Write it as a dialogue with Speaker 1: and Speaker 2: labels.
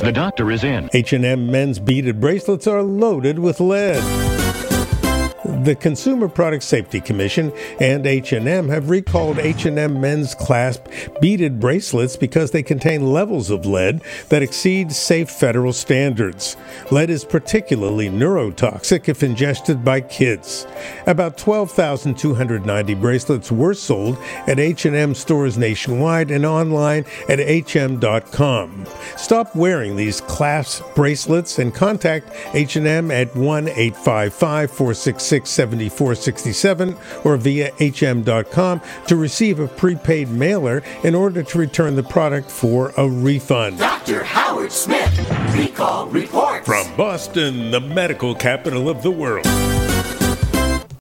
Speaker 1: The doctor is in.
Speaker 2: H&M men's beaded bracelets are loaded with lead. The Consumer Product Safety Commission and H&M have recalled H&M men's clasp beaded bracelets because they contain levels of lead that exceed safe federal standards. Lead is particularly neurotoxic if ingested by kids. About 12,290 bracelets were sold at H&M stores nationwide and online at hm.com. Stop wearing these clasp bracelets and contact H&M at 1-855-466 7467 or via hm.com to receive a prepaid mailer in order to return the product for a refund.
Speaker 3: Dr. Howard Smith, Recall Report.
Speaker 2: From Boston, the medical capital of the world.